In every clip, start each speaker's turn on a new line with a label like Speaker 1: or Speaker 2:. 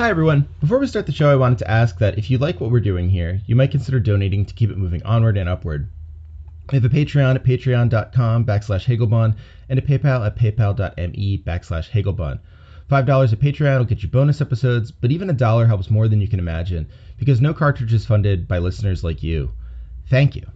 Speaker 1: Hi, everyone. Before we start the show, I wanted to ask that if you like what we're doing here, you might consider donating to keep it moving onward and upward. We have a Patreon at patreon.com backslash Hagelbon and a PayPal at paypal.me backslash Hagelbon. $5 a Patreon will get you bonus episodes, but even a dollar helps more than you can imagine because no cartridge is funded by listeners like you. Thank you.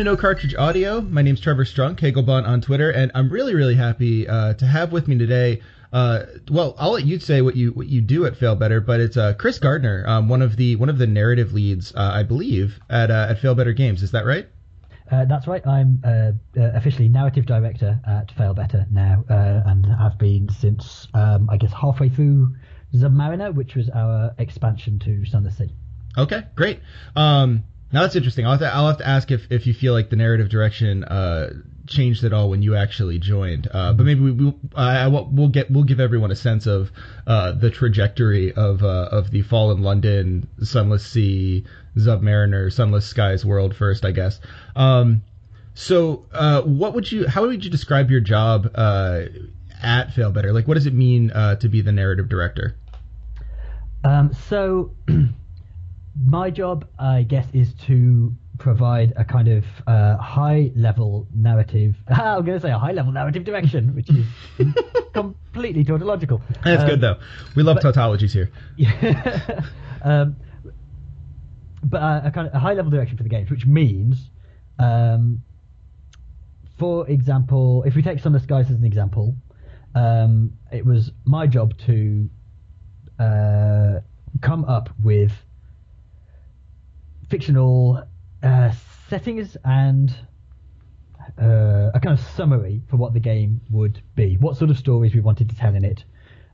Speaker 1: To No Cartridge Audio. My name's Trevor Strunk, Hagelbon on Twitter, and I'm really, really happy uh, to have with me today. Uh, well, I'll let you say what you what you do at Failbetter, but it's uh, Chris Gardner, um, one of the one of the narrative leads, uh, I believe, at uh, at Failbetter Games. Is that right?
Speaker 2: Uh, that's right. I'm officially narrative director at Failbetter now, and have been since um, I guess halfway through Zubmariner, which was our expansion to Sunless Sea.
Speaker 1: Okay, great. Um, now that's interesting. I'll have to, I'll have to ask if, if you feel like the narrative direction uh, changed at all when you actually joined. Uh, but maybe we, we I, we'll get we'll give everyone a sense of uh, the trajectory of uh, of the Fallen London, Sunless Sea, Zubmariner, Sunless Skies world first, I guess. Um, so, uh, what would you? How would you describe your job uh, at Failbetter? Like, what does it mean to be the narrative director?
Speaker 2: Um, so. my job, I guess, is to provide a kind of uh, high level narrative. I'm going to say a high level narrative direction, which is completely tautological.
Speaker 1: That's um, good though. We love but, tautologies here.
Speaker 2: Yeah. um, but uh, a kind of a high level direction for the games, which means, um, for example, if we take Sunless Skies as an example, um, it was my job to uh, come up with fictional uh, settings and uh, a kind of summary for what the game would be. What sort of stories we wanted to tell in it.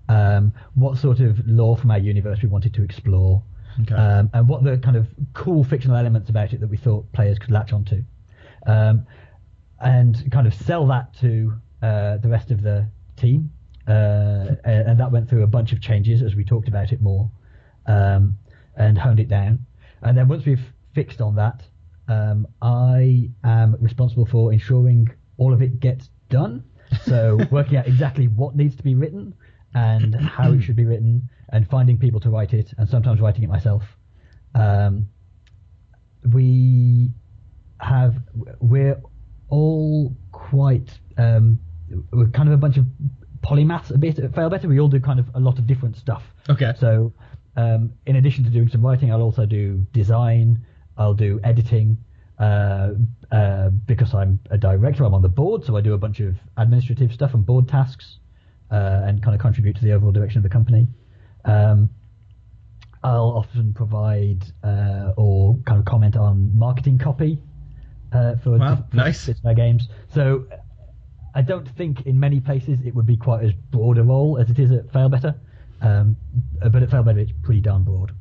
Speaker 2: Um, what sort of lore from our universe we wanted to explore. Okay. Um, and what the kind of cool fictional elements about it that we thought players could latch onto. Um, and kind of sell that to uh, the rest of the team. Uh, and that went through a bunch of changes as we talked about it more um, and honed it down. And then once we've fixed on that, um, I am responsible for ensuring all of it gets done. So working out exactly what needs to be written and how it should be written, and finding people to write it, and sometimes writing it myself. Um, we have we're all quite um, we're kind of a bunch of polymaths a bit at Failbetter. We all do kind of a lot of different stuff.
Speaker 1: Okay.
Speaker 2: So um, in addition to doing some writing, I'll also do design. I'll do editing. Uh, uh, because I'm a director, I'm on the board, so I do a bunch of administrative stuff and board tasks, uh, and kind of contribute to the overall direction of the company. Um, I'll often provide uh, or kind of comment on marketing copy uh, for,
Speaker 1: wow, for, nice.
Speaker 2: games. So I don't think in many places it would be quite as broad a role as it is at Failbetter. Um, but it felt like it's pretty darn broad.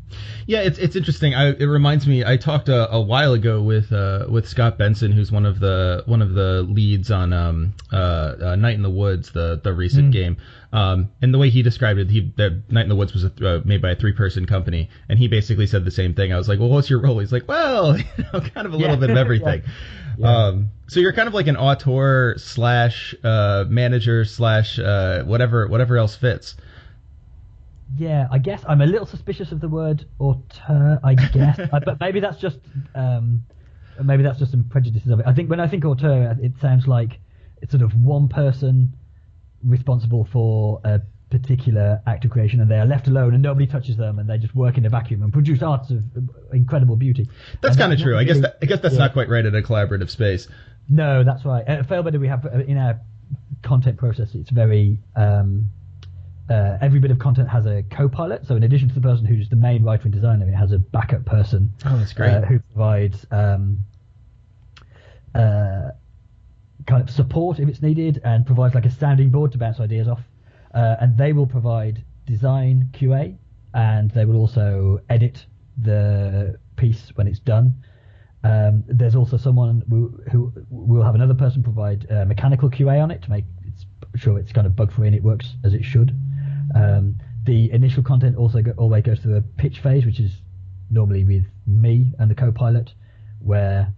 Speaker 1: Yeah, it's it's interesting. I, it reminds me. I talked a, a while ago with uh, with Scott Benson, who's one of the one of the leads on um, uh, uh, Night in the Woods, the the recent mm. game. Um, and the way he described it, he that Night in the Woods was a, uh, made by a three person company, and he basically said the same thing. I was like, well, what's your role? He's like, well, you know, kind of a yeah. little bit of everything. yeah. Yeah. Um, so you're kind of like an auteur slash uh, manager slash uh, whatever whatever else fits.
Speaker 2: Yeah, I guess I'm a little suspicious of the word auteur. I guess, uh, but maybe that's just um, maybe that's just some prejudices of it. I think when I think auteur, it sounds like it's sort of one person responsible for a particular act of creation, and they are left alone, and nobody touches them, and they just work in a vacuum and produce arts of incredible beauty.
Speaker 1: That's kind of true.
Speaker 2: not
Speaker 1: I guess
Speaker 2: really-
Speaker 1: that, I guess that's
Speaker 2: yeah.
Speaker 1: not quite right in a collaborative space.
Speaker 2: No, that's right. At Failbetter, we have uh, in our content process, it's very. Um, uh, every bit of content has a co-pilot. So in addition to the person who's the main writer and designer, it has a backup person.
Speaker 1: Oh, that's great.
Speaker 2: Uh, who provides um, uh, kind of support if it's needed and provides like a sounding board to bounce ideas off. Uh, and they will provide design QA and they will also edit the piece when it's done. Um, there's also someone who, who will have another person provide uh, mechanical QA on it to make sure it's kind of bug free and it works as it should. Um, the initial content also go, always goes through a pitch phase, which is normally with me and the co-pilot, where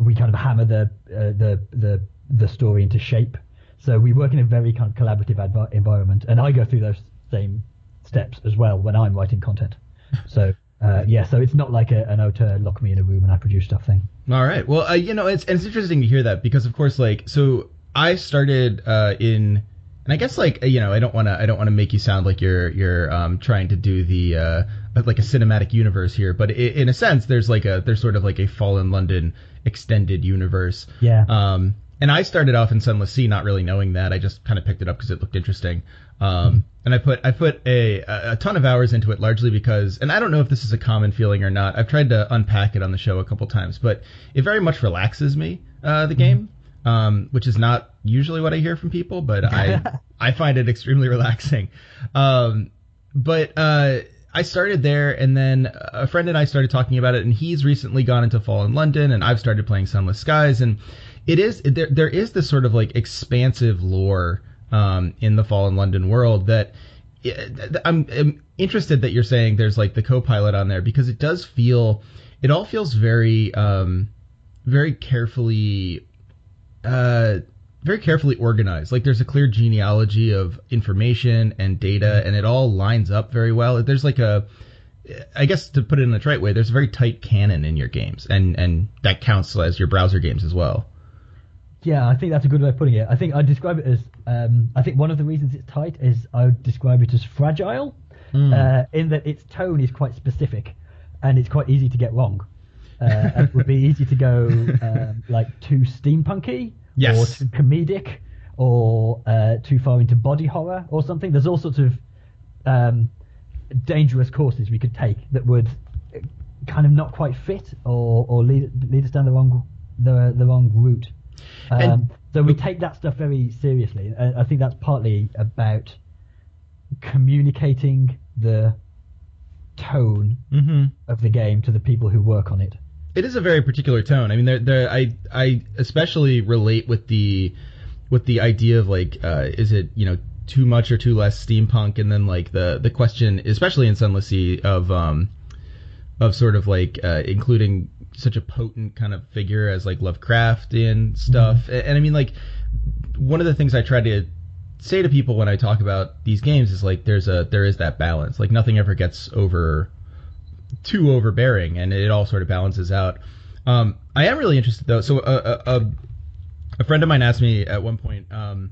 Speaker 2: we kind of hammer the uh, the the the story into shape. So we work in a very kind of collaborative advi- environment, and I go through those same steps as well when I'm writing content. So uh, yeah, so it's not like a, an auteur lock me in a room and I produce stuff thing.
Speaker 1: All right. Well, uh, you know, it's it's interesting to hear that because, of course, like, so I started uh, in, and I guess like you know, I don't want to I don't want to make you sound like you're you're um, trying to do the uh, like a cinematic universe here, but i in a sense, there's like a there's sort of like a Fallen London extended universe.
Speaker 2: Yeah.
Speaker 1: Um, and I started off in Sunless Sea not really knowing that. I just kind of picked it up because it looked interesting. Um, and I put I put a a ton of hours into it largely because, and I don't know if this is a common feeling or not. I've tried to unpack it on the show a couple times, but it very much relaxes me. Uh, the game, um, which is not usually what I hear from people, but I I find it extremely relaxing. Um, but uh, I started there, and then a friend and I started talking about it, and he's recently gone into Fallen London, and I've started playing Sunless Skies, and it is there. There is this sort of like expansive lore um, in the Fallen London world that I'm, I'm interested that you're saying there's like the co-pilot on there because it does feel, it all feels very, um, very carefully, uh, very carefully organized. Like there's a clear genealogy of information and data, and it all lines up very well. There's like a, I guess to put it in a trite way, there's a very tight canon in your games, and and that counts as your browser games as well.
Speaker 2: Yeah, I think that's a good way of putting it. I think I'd describe it as um, I think one of the reasons it's tight is I would describe it as fragile, uh, in that its tone is quite specific, and it's quite easy to get wrong. Uh, it would be easy to go um, like too steampunky
Speaker 1: Yes.
Speaker 2: or too comedic or uh, too far into body horror or something. There's all sorts of um, dangerous courses we could take that would uh, kind of not quite fit or, or lead, lead us down the wrong the, the wrong route. Um,
Speaker 1: And-
Speaker 2: so we take that stuff very seriously. I think that's partly about communicating the tone
Speaker 1: Mm-hmm.
Speaker 2: of the game to the people who work on it.
Speaker 1: It is a very particular tone. I mean, there, there, I, I especially relate with the, with the idea of like, uh, is it you know too much or too less steampunk, and then like the the question, especially in Sunless Sea, of um, of sort of like uh, including such a potent kind of figure as like Lovecraftian stuff, and, and I mean like one of the things I try to say to people when I talk about these games is like there's a there is that balance. Like nothing ever gets over too overbearing, and it all sort of balances out. Um, I am really interested though. So a, a, a, a friend of mine asked me at one point, um,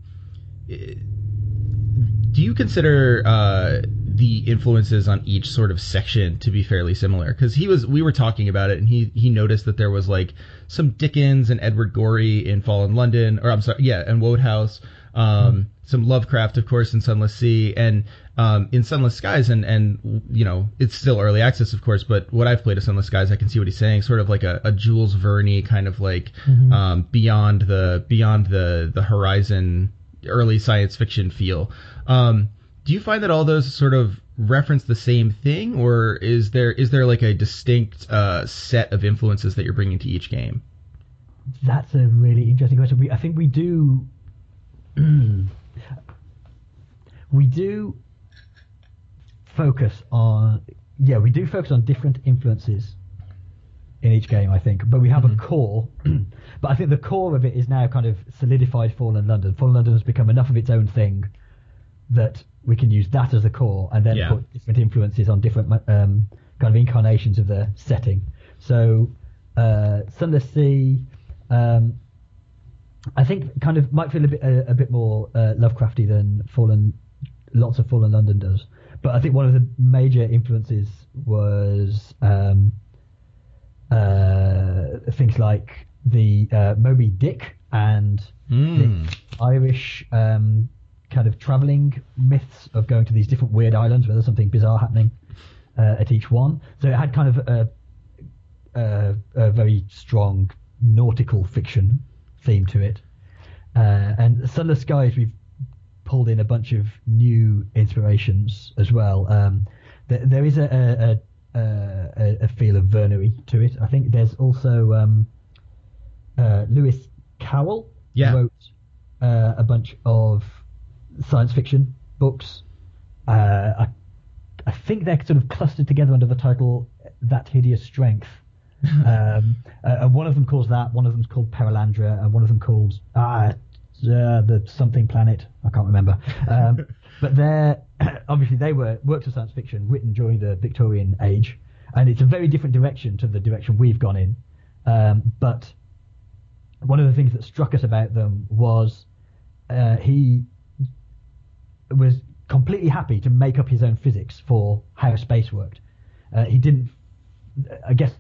Speaker 1: do you consider uh, the influences on each sort of section to be fairly similar? Because he was, we were talking about it, and he he noticed that there was like some Dickens and Edward Gorey in Fallen London, or I'm sorry, yeah, and Wodehouse. Um, some Lovecraft, of course, in Sunless Sea, and um, in Sunless Skies, and and you know it's still early access, of course, but what I've played of Sunless Skies, I can see what he's saying, sort of like a, a Jules Verne kind of like um, beyond the beyond the the horizon, early science fiction feel. Um, do you find that all those sort of reference the same thing, or is there is there like a distinct uh, set of influences that you're bringing to each game?
Speaker 2: That's a really interesting question. We, I think we do. we do focus on yeah we do focus on different influences in each game I think but we have a core but I think the core of it is now kind of solidified Fallen London Fallen London has become enough of its own thing that we can use that as the core and then
Speaker 1: Yeah.
Speaker 2: put different influences on different um, kind of incarnations of the setting so uh, Sunless Sea um, I think kind of might feel a bit a, a bit more uh, Lovecrafty than Fallen, lots of Fallen London does. But I think one of the major influences was um, uh, things like the uh, Moby Dick and
Speaker 1: Mm.
Speaker 2: the Irish um, kind of travelling myths of going to these different weird islands where there's something bizarre happening uh, at each one. So it had kind of a, a, a very strong nautical fiction theme to it. Uh, and Sunless Skies, we've pulled in a bunch of new inspirations as well. Um, there, there is a, a, a, a feel of Vernery to it. I think there's also um, uh, Lewis Cowell
Speaker 1: Yeah.
Speaker 2: wrote uh, a bunch of science fiction books. Uh, I, I think they're sort of clustered together under the title "That Hideous Strength." um, uh, and one of them calls that, one of them's called Perelandra, and one of them called ah, uh, the something planet. I can't remember. Um, but they're obviously they were works of science fiction written during the Victorian age, and it's a very different direction to the direction we've gone in. Um, but one of the things that struck us about them was uh, he was completely happy to make up his own physics for how space worked. Uh, he didn't, I guess,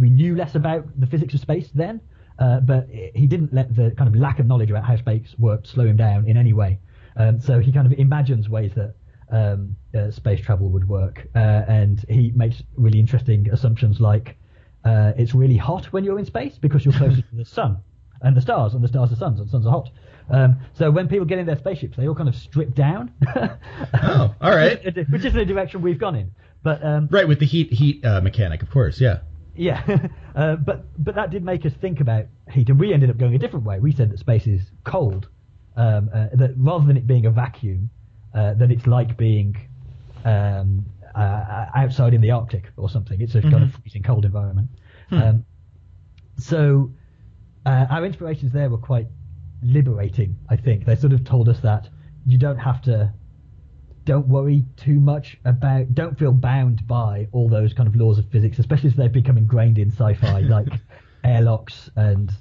Speaker 2: we knew less about the physics of space then, uh, but he didn't let the kind of lack of knowledge about how space worked slow him down in any way. Um, so he kind of imagines ways that um, uh, space travel would work, uh, and he makes really interesting assumptions like uh, it's really hot when you're in space because you're closer to the sun and the stars, and the stars are suns, and suns are hot. Um, so when people get in their spaceships, they all kind of strip down.
Speaker 1: Oh, all right.
Speaker 2: Which is the direction we've gone in. But um,
Speaker 1: Right, with the heat heat uh, mechanic, of course. Yeah.
Speaker 2: yeah, uh, but but that did make us think about heat, and we ended up going a different way. We said that space is cold, um, uh, that rather than it being a vacuum, uh, that it's like being um, uh, outside in the Arctic or something. It's a kind of freezing cold environment. Um, so uh, our inspirations there were quite liberating. I think they sort of told us that you don't have to don't worry too much about don't feel bound by all those kind of laws of physics especially as they've become ingrained in sci-fi like airlocks and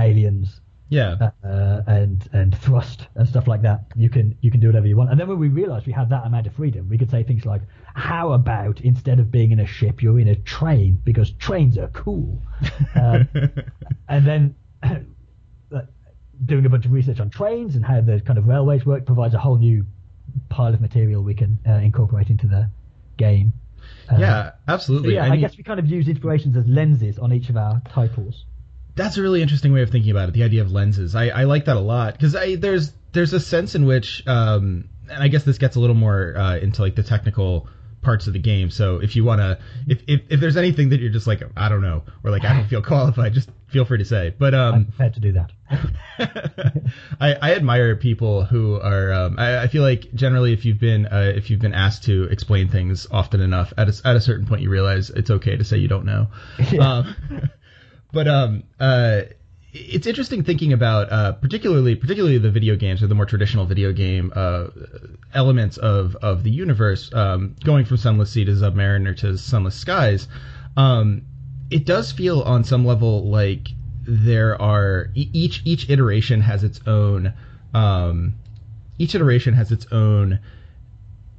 Speaker 2: aliens
Speaker 1: Yeah.
Speaker 2: uh, and and thrust and stuff like that. You can you can do whatever you want. And then when we realized we had that amount of freedom we could say things like how about instead of being in a ship you're in a train? Because trains are cool. Um, and then doing a bunch of research on trains and how the kind of railways work provides a whole new pile of material we can uh, incorporate into the game. Uh,
Speaker 1: yeah,
Speaker 2: so
Speaker 1: absolutely.
Speaker 2: yeah,
Speaker 1: I
Speaker 2: I,
Speaker 1: mean,
Speaker 2: guess we kind of use inspirations as lenses on each of our titles.
Speaker 1: that's a really interesting way of thinking about it. The idea of lenses, I, I like that a lot because I there's there's a sense in which, um, and I guess this gets a little more uh, into like the technical parts of the game. So if you want to, if, if if there's anything that you're just like I don't know or like I don't feel qualified, just feel free to say. But um, I'm
Speaker 2: prepared to do that.
Speaker 1: I, I admire people who are. Um, I, I feel like generally, if you've been uh, if you've been asked to explain things often enough, at a, at a certain point, you realize it's okay to say you don't know.
Speaker 2: Yeah.
Speaker 1: Um, but um, uh, it's interesting thinking about uh, particularly particularly the video games or the more traditional video game uh, elements of of the universe, um, going from Sunless Sea to Zubmariner to Sunless Skies. Um, it does feel on some level like there are each each iteration has its own um, each iteration has its own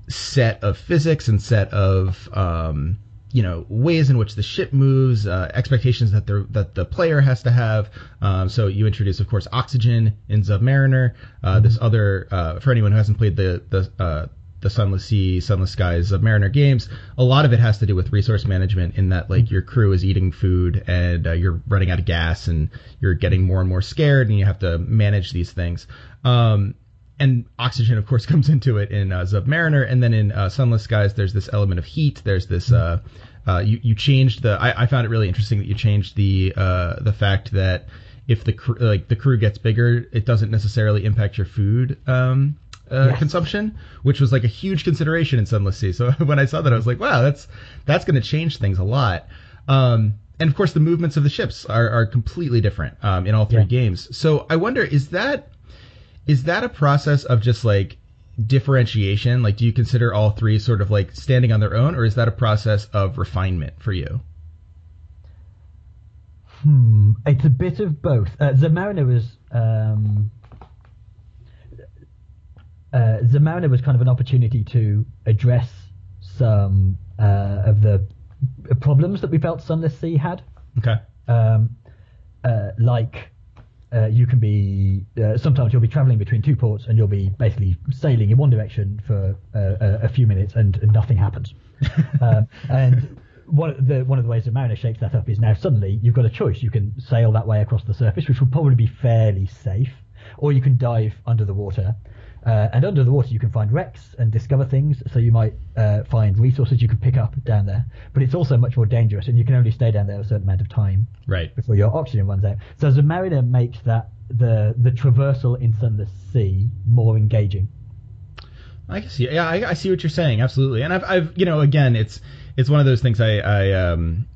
Speaker 1: set of physics and set of um, you know ways in which the ship moves, uh, expectations that the that the player has to have. Um, so you introduce, of course, oxygen in Zubmariner. Uh, This other uh, for anyone who hasn't played the the uh, the Sunless Sea, Sunless Skies Zubmariner games, a lot of it has to do with resource management. In that, like your crew is eating food and uh, you're running out of gas and you're getting more and more scared and you have to manage these things. Um, and oxygen, of course, comes into it in uh, Zubmariner, and then in uh, Sunless Skies, there's this element of heat. There's this. Uh, uh, you you changed the. I, I found it really interesting that you changed the uh, the fact that if the cr- like the crew gets bigger, it doesn't necessarily impact your food um, uh,
Speaker 2: Yes.
Speaker 1: consumption, which was like a huge consideration in Sunless Sea. So when I saw that, I was like, wow, that's that's going to change things a lot. Um, and of course, the movements of the ships are, are completely different um, in all three
Speaker 2: Yeah.
Speaker 1: games. So I wonder, is that is that a process of just like differentiation? Like, do you consider all three sort of like standing on their own, or is that a process of refinement for you?
Speaker 2: Hmm, it's a bit of both. Uh, the Mariner was um, uh, Zubmariner was kind of an opportunity to address some uh, of the problems that we felt Sunless Sea had.
Speaker 1: Okay.
Speaker 2: Um, uh, like uh, you can be uh, sometimes you'll be traveling between two ports and you'll be basically sailing in one direction for uh, a, a few minutes and, and nothing happens. um, and one of the one of the ways that Mariner shapes that up is now suddenly you've got a choice. You can sail that way across the surface, which will probably be fairly safe, or you can dive under the water. Uh, and under the water, you can find wrecks and discover things. So you might uh, find resources you can pick up down there. But it's also much more dangerous, and you can only stay down there a certain amount of time
Speaker 1: Right.
Speaker 2: before your oxygen runs out. So the mariner makes that the the traversal in Sunless Sea more engaging.
Speaker 1: I guess yeah, yeah I, I see what you're saying absolutely, and I've, I've you know again it's it's one of those things I I um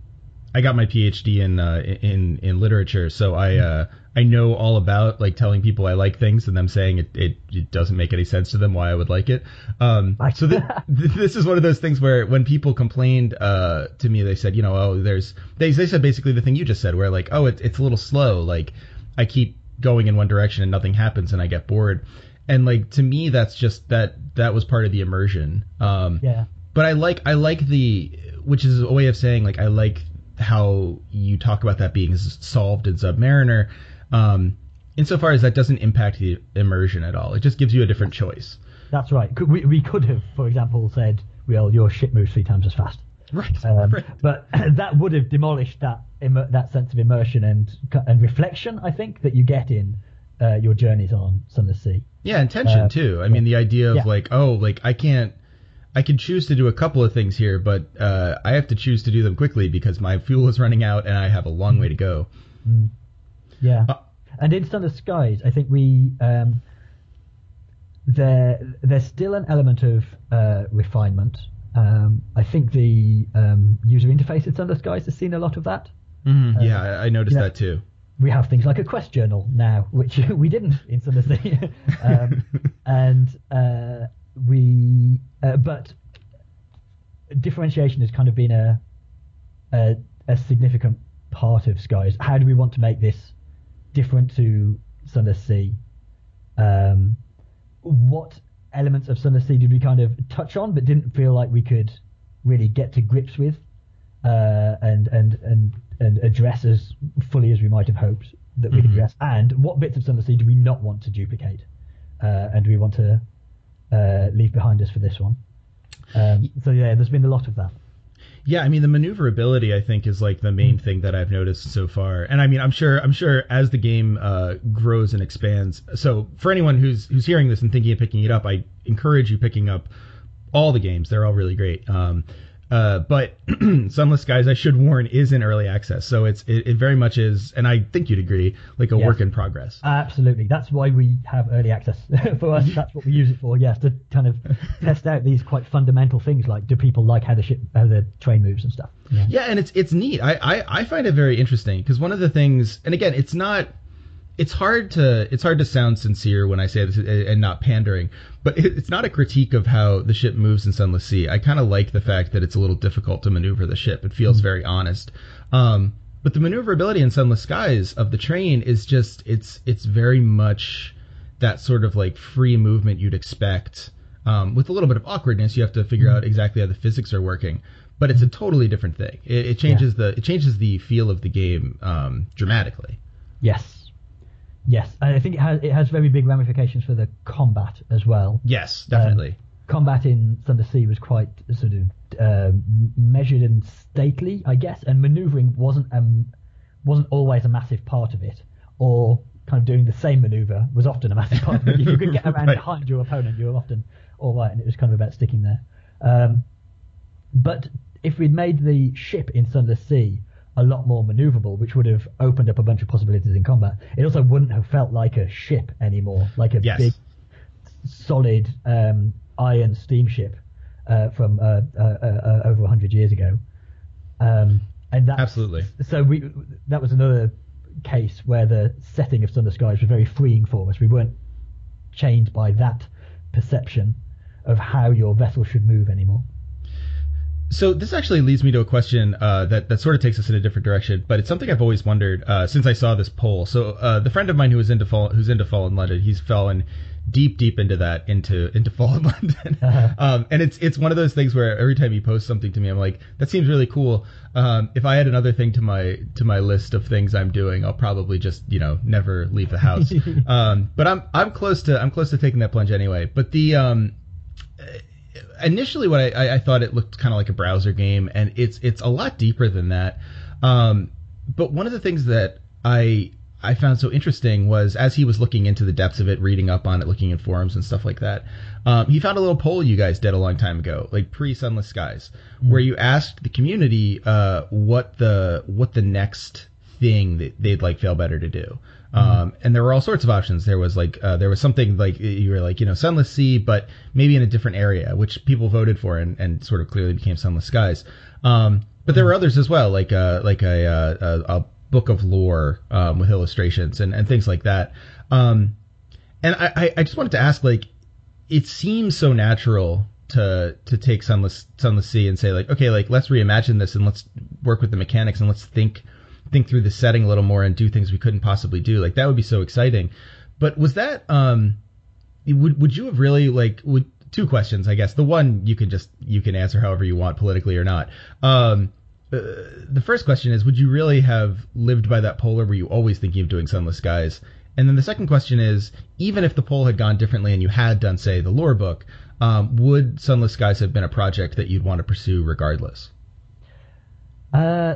Speaker 1: I got my PhD in uh, in in literature, so I uh, I know all about like telling people I like things and them saying it, it, it doesn't make any sense to them why I would like it. Um, so th- th- this is one of those things where when people complained uh, to me, they said you know oh there's they they said basically the thing you just said where like oh it's it's a little slow like I keep going in one direction and nothing happens and I get bored. And like to me, that's just that that was part of the immersion. Um,
Speaker 2: Yeah.
Speaker 1: but I like I like the which is a way of saying like I like how you talk about that being solved in Zubmariner. Um, insofar as that doesn't impact the immersion at all, it just gives you a different choice.
Speaker 2: That's right. We we could have, for example, said, "Well, your ship moves three times as fast."
Speaker 1: Right.
Speaker 2: Um,
Speaker 1: right.
Speaker 2: But that would have demolished that immer- that sense of immersion and and reflection. I think that you get in uh, your journeys on Sunless Sea.
Speaker 1: Yeah, and tension
Speaker 2: Uh,
Speaker 1: too. I mean, the idea of
Speaker 2: Yeah.
Speaker 1: like, oh, like I can't, I can choose to do a couple of things here, but uh, I have to choose to do them quickly because my fuel is running out and I have a long way to go.
Speaker 2: Yeah.
Speaker 1: Uh,
Speaker 2: and in Sunless Skies, I think we um, there there's still an element of uh, refinement. Um, I think the um, user interface in Sunless Skies has seen a lot of that.
Speaker 1: Mhm, yeah, I, I noticed
Speaker 2: yeah.
Speaker 1: that too.
Speaker 2: We have things like a quest journal now, which we didn't in Sea. um, and uh, we, uh, but differentiation has kind of been a, a a significant part of Skies. How do we want to make this different to Sunless Sea? Um, what elements of Sunless Sea did we kind of touch on, but didn't feel like we could really get to grips with, uh, and and and and address as fully as we might have hoped that we could
Speaker 1: Mhm.
Speaker 2: address? And what bits of Sunless Sea do we not want to duplicate, uh, and do we want to uh, leave behind us for this one? Um, so yeah, there's been a lot of that.
Speaker 1: Yeah, I mean the maneuverability I think is like the main thing that I've noticed so far. And I mean I'm sure I'm sure as the game uh, grows and expands. So for anyone who's who's hearing this and thinking of picking it up, I encourage you picking up all the games. They're all really great. Um, uh, but Sunless Skies, I should warn, is in early access, so it's it, it very much is, and I think you'd agree, like a
Speaker 2: Yes.
Speaker 1: work in progress.
Speaker 2: Absolutely. That's why we have early access for us. That's what we use it for. Yes, to kind of test out these quite fundamental things like do people like how the ship, how the train moves and stuff. Yeah.
Speaker 1: Yeah, and it's it's neat. I I, I find it very interesting because one of the things, and again, it's not. It's hard to it's hard to sound sincere when I say this uh, and not pandering, but it's not a critique of how the ship moves in Sunless Sea. I kind of like the fact that it's a little difficult to maneuver the ship. It feels very honest. Um, but the maneuverability in Sunless Skies of the train is just it's it's very much that sort of like free movement you'd expect. Um, with a little bit of awkwardness, you have to figure out exactly how the physics are working. But it's a totally different thing. It, it changes the it changes the feel of the game um, dramatically.
Speaker 2: Yes. Yes, and I think it has it has very big ramifications for the combat as well.
Speaker 1: Yes, definitely.
Speaker 2: Combat in Sunless Sea was quite sort of um, measured and stately, I guess, and manoeuvring wasn't um, wasn't always a massive part of it, or kind of doing the same maneuver was often a massive part of it. If you could get around
Speaker 1: Right.
Speaker 2: behind your opponent, you were often all right, and it was kind of about sticking there. Um, but if we'd made the ship in Sunless Sea a lot more maneuverable, which would have opened up a bunch of possibilities in combat, it also wouldn't have felt like a ship anymore, like a
Speaker 1: Yes.
Speaker 2: big, solid um, iron steamship uh, from uh, uh, uh, over 100 years ago. Um, and that
Speaker 1: Absolutely.
Speaker 2: So we that was another case where the setting of Sunless Skies was very freeing for us. We weren't chained by that perception of how your vessel should move anymore.
Speaker 1: So this actually leads me to a question uh, that that sort of takes us in a different direction, but it's something I've always wondered uh, since I saw this poll. So uh, the friend of mine who was into fall, who's into Fallen London, he's fallen deep, deep into that, into into Fallen London,
Speaker 2: Uh-huh.
Speaker 1: um, and it's it's one of those things where every time he posts something to me, I'm like, that seems really cool. Um, if I add another thing to my to my list of things I'm doing, I'll probably just you know never leave the house. um, but I'm I'm close to I'm close to taking that plunge anyway. But the um, initially what I, I, thought it looked kind of like a browser game, and it's it's a lot deeper than that. Um, but one of the things that I I found so interesting was as he was looking into the depths of it, reading up on it, looking in forums and stuff like that, um, he found a little poll you guys did a long time ago, like pre Sunless Skies, where you asked the community uh, what the what the next thing that they'd like Failbetter to do. Um, and there were all sorts of options. There was like uh, there was something like you were like you know Sunless Sea, but maybe in a different area, which people voted for and, and sort of clearly became Sunless Skies. Um, but there were others as well, like uh, like a, uh, a, a book of lore um, with illustrations and, and things like that. Um, and I- I just wanted to ask, like, it seems so natural to to take Sunless Sunless Sea and say like, okay, like let's reimagine this and let's work with the mechanics and let's think think through the setting a little more and do things we couldn't possibly do. Like that would be so exciting. But was that um would would you have really like would two questions I guess. The one you can just you can answer however you want politically or not. Um uh, the first question is would you really have lived by that poll were you always thinking of doing sunless skies? And then the second question is even if the poll had gone differently and you had done say the lore book, um, would Sunless Skies have been a project that you'd want to pursue regardless?
Speaker 2: Uh,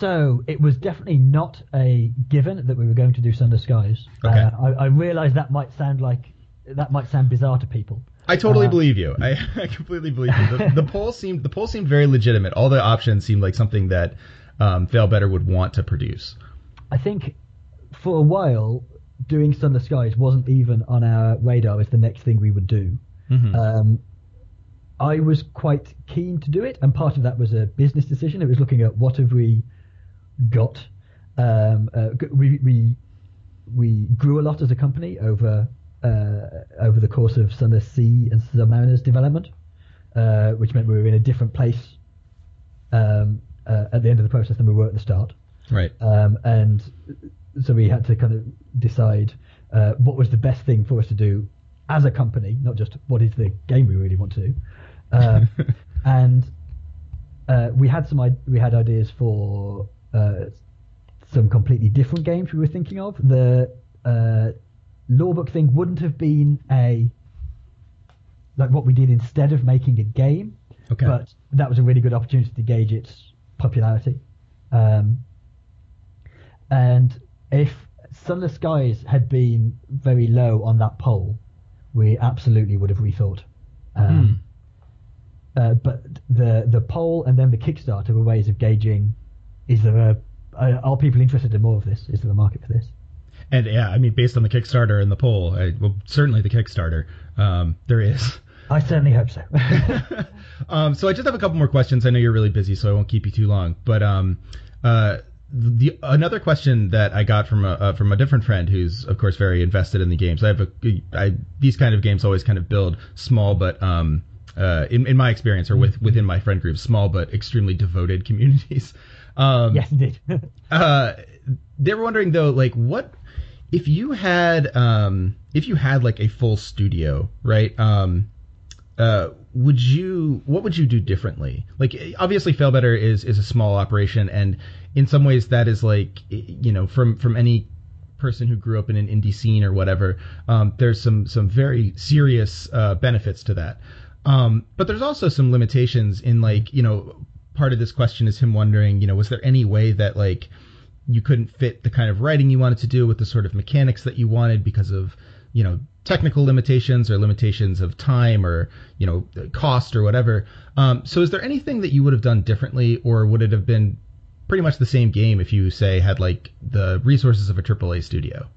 Speaker 2: so it was definitely not a given that we were going to do Sunless Skies.
Speaker 1: Okay.
Speaker 2: Uh, I, I that might sound like that might sound bizarre to people.
Speaker 1: I totally
Speaker 2: Uh,
Speaker 1: believe you. I, I completely believe you. The, the poll seemed the poll seemed very legitimate. All the options seemed like something that um, Failbetter would want to produce.
Speaker 2: I think for a while doing Sunless Skies wasn't even on our radar as the next thing we would do.
Speaker 1: Mhm.
Speaker 2: Um, I was quite keen to do it, and part of that was a business decision. It was looking at what have we got. Um, uh, we we we grew a lot as a company over uh, over the course of Sunless Sea and Zubmariner's development, uh, which meant we were in a different place um, uh, at the end of the process than we were at the start.
Speaker 1: Right.
Speaker 2: Um, and so we had to kind of decide uh, what was the best thing for us to do as a company, not just what is the game we really want to do. Um, and uh, we had some we had ideas for uh, some completely different games we were thinking of. The uh, lore book thing wouldn't have been a like what we did instead of making a game,
Speaker 1: Okay.
Speaker 2: but that was a really good opportunity to gauge its popularity. Um, and if Sunless Skies had been very low on that poll, we absolutely would have rethought. Um, uh, but the the poll and then the Kickstarter were ways of gauging: is there a are people interested in more of this? Is there a market for this?
Speaker 1: And yeah, I mean, based on the Kickstarter and the poll, I, well, certainly the Kickstarter, um, there is.
Speaker 2: I certainly hope so.
Speaker 1: um, so I just have a couple more questions. I know you're really busy, so I won't keep you too long. But um, uh, the another question that I got from a uh, from a different friend who's of course very invested in the games. I have a I, these kind of games always kind of build small but um, uh, in in my experience or with within my friend group, small but extremely devoted communities. Um,
Speaker 2: yes, indeed.
Speaker 1: uh, they were wondering though, like what if you had um, if you had like a full studio, right? Um, uh, would you what would you do differently? Like obviously, Failbetter is is a small operation, and in some ways that is like you know from from any person who grew up in an indie scene or whatever, um, there's some some very serious uh, benefits to that. Um, but there's also some limitations in like you know part of this question is him wondering you know was there any way that like you couldn't fit the kind of writing you wanted to do with the sort of mechanics that you wanted because of you know technical limitations or limitations of time or you know cost or whatever. Um, so is there anything that you would have done differently, or would it have been pretty much the same game if you say had like the resources of a AAA studio?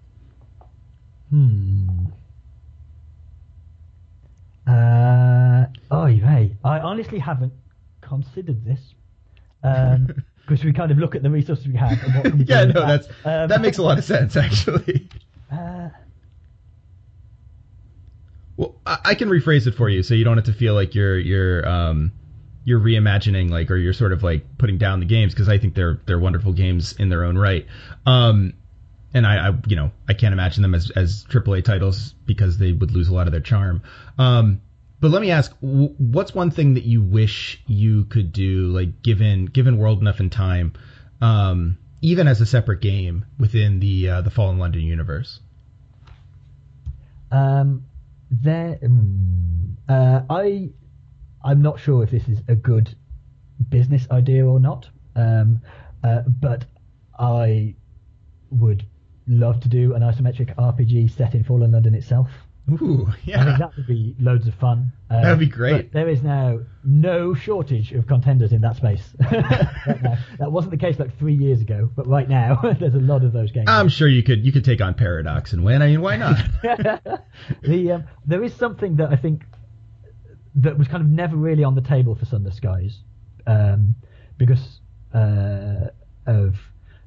Speaker 2: Hmm. Uh, oh, hey, I honestly haven't considered this. Because we kind of look at the resources we have and what can we
Speaker 1: yeah, no, that's
Speaker 2: Um,
Speaker 1: that makes a lot of sense actually.
Speaker 2: Uh,
Speaker 1: Well, I, I can rephrase it for you, so you don't have to feel like you're you're um, you're reimagining like or you're sort of like putting down the games because I think they're they're wonderful games in their own right. Um, and I, I you know I can't imagine them as as AAA titles because they would lose a lot of their charm. Um, but let me ask, what's one thing that you wish you could do, like given given World Enough and Time, um, even as a separate game within the uh, the Fallen London universe?
Speaker 2: Um, there, um, uh, I, I'm not sure if this is a good business idea or not. Um, uh, but I would love to do an isometric RPG set in Fallen London itself.
Speaker 1: Ooh, yeah.
Speaker 2: I think that would be loads of fun. Uh,
Speaker 1: That would be great.
Speaker 2: there is now no shortage of contenders in that space. right. That wasn't the case like three years ago, but right now there's a lot of those games.
Speaker 1: I'm sure you could you could take on Paradox and win. I mean, why not?
Speaker 2: the um, there is something that I think that was kind of never really on the table for Sunless Skies um, because uh, of